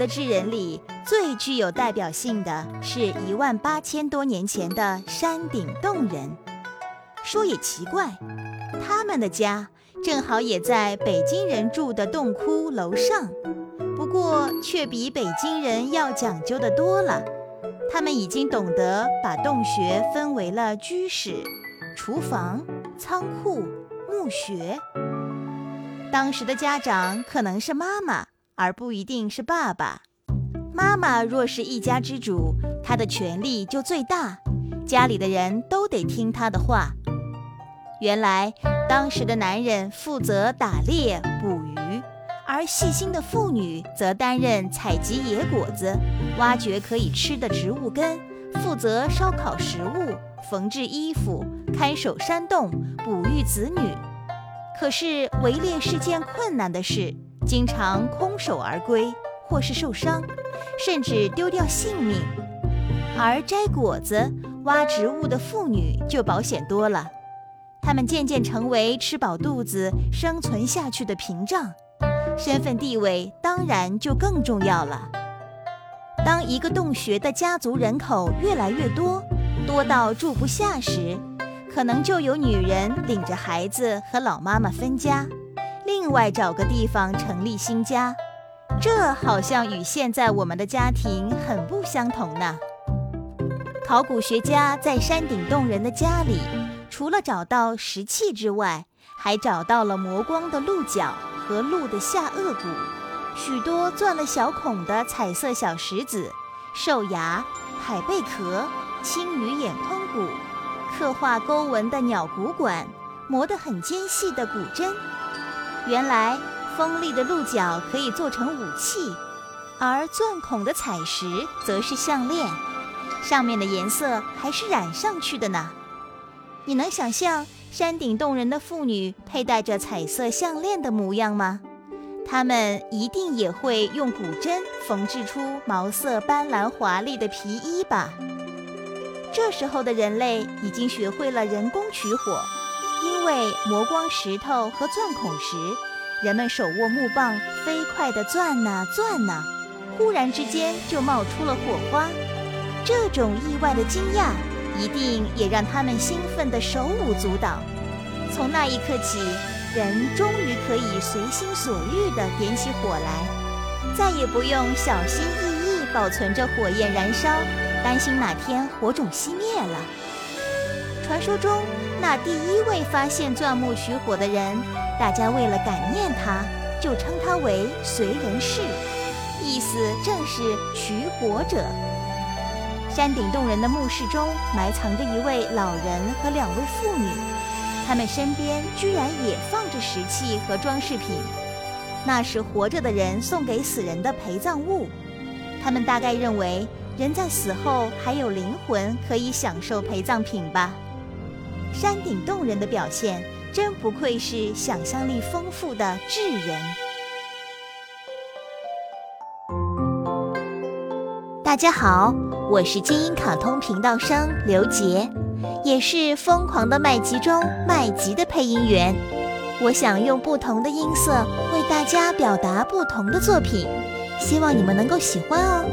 的智人里，最具有代表性的是一万八千多年前的山顶洞人。说也奇怪，他们的家正好也在北京人住的洞窟楼上，不过却比北京人要讲究的多了。他们已经懂得把洞穴分为了居室、厨房、仓库、墓穴。当时的家长可能是妈妈，而不一定是爸爸。妈妈若是一家之主，她的权力就最大，家里的人都得听她的话。原来，当时的男人负责打猎捕鱼，而细心的妇女则担任采集野果子。挖掘可以吃的植物根，负责烧烤食物、缝制衣服、看守山洞、哺育子女。可是围猎是件困难的事，经常空手而归，或是受伤，甚至丢掉性命。而摘果子、挖植物的妇女就保险多了，她们渐渐成为吃饱肚子、生存下去的屏障，身份地位当然就更重要了。当一个洞穴的家族人口越来越多，多到住不下时，可能就有女人领着孩子和老妈妈分家，另外找个地方成立新家。这好像与现在我们的家庭很不相同呢。考古学家在山顶洞人的家里，除了找到石器之外，还找到了磨光的鹿角和鹿的下颚骨。许多钻了小孔的彩色小石子、兽牙、海贝壳、青鱼眼眶骨、刻画勾纹的鸟骨管、磨得很尖细的骨针。原来锋利的鹿角可以做成武器，而钻孔的彩石则是项链，上面的颜色还是染上去的呢。你能想象山顶洞人的妇女佩戴着彩色项链的模样吗？他们一定也会用骨针缝制出毛色斑斓华丽的皮衣吧？这时候的人类已经学会了人工取火，因为磨光石头和钻孔时，人们手握木棒，飞快地钻呐钻呐，忽然之间就冒出了火花。这种意外的惊讶，一定也让他们兴奋得手舞足蹈。从那一刻起。人终于可以随心所欲地点起火来，再也不用小心翼翼保存着火焰燃烧，担心哪天火种熄灭了。传说中，那第一位发现钻木取火的人，大家为了感念他，就称他为随人氏，意思正是取火者。山顶洞人的墓室中埋藏着一位老人和两位妇女。他们身边居然也放着石器和装饰品，那是活着的人送给死人的陪葬物。他们大概认为人在死后还有灵魂，可以享受陪葬品吧。山顶洞人的表现真不愧是想象力丰富的智人。大家好，我是金鹰卡通频道商刘杰。也是《疯狂的麦吉》中麦吉的配音员，我想用不同的音色为大家表达不同的作品，希望你们能够喜欢哦。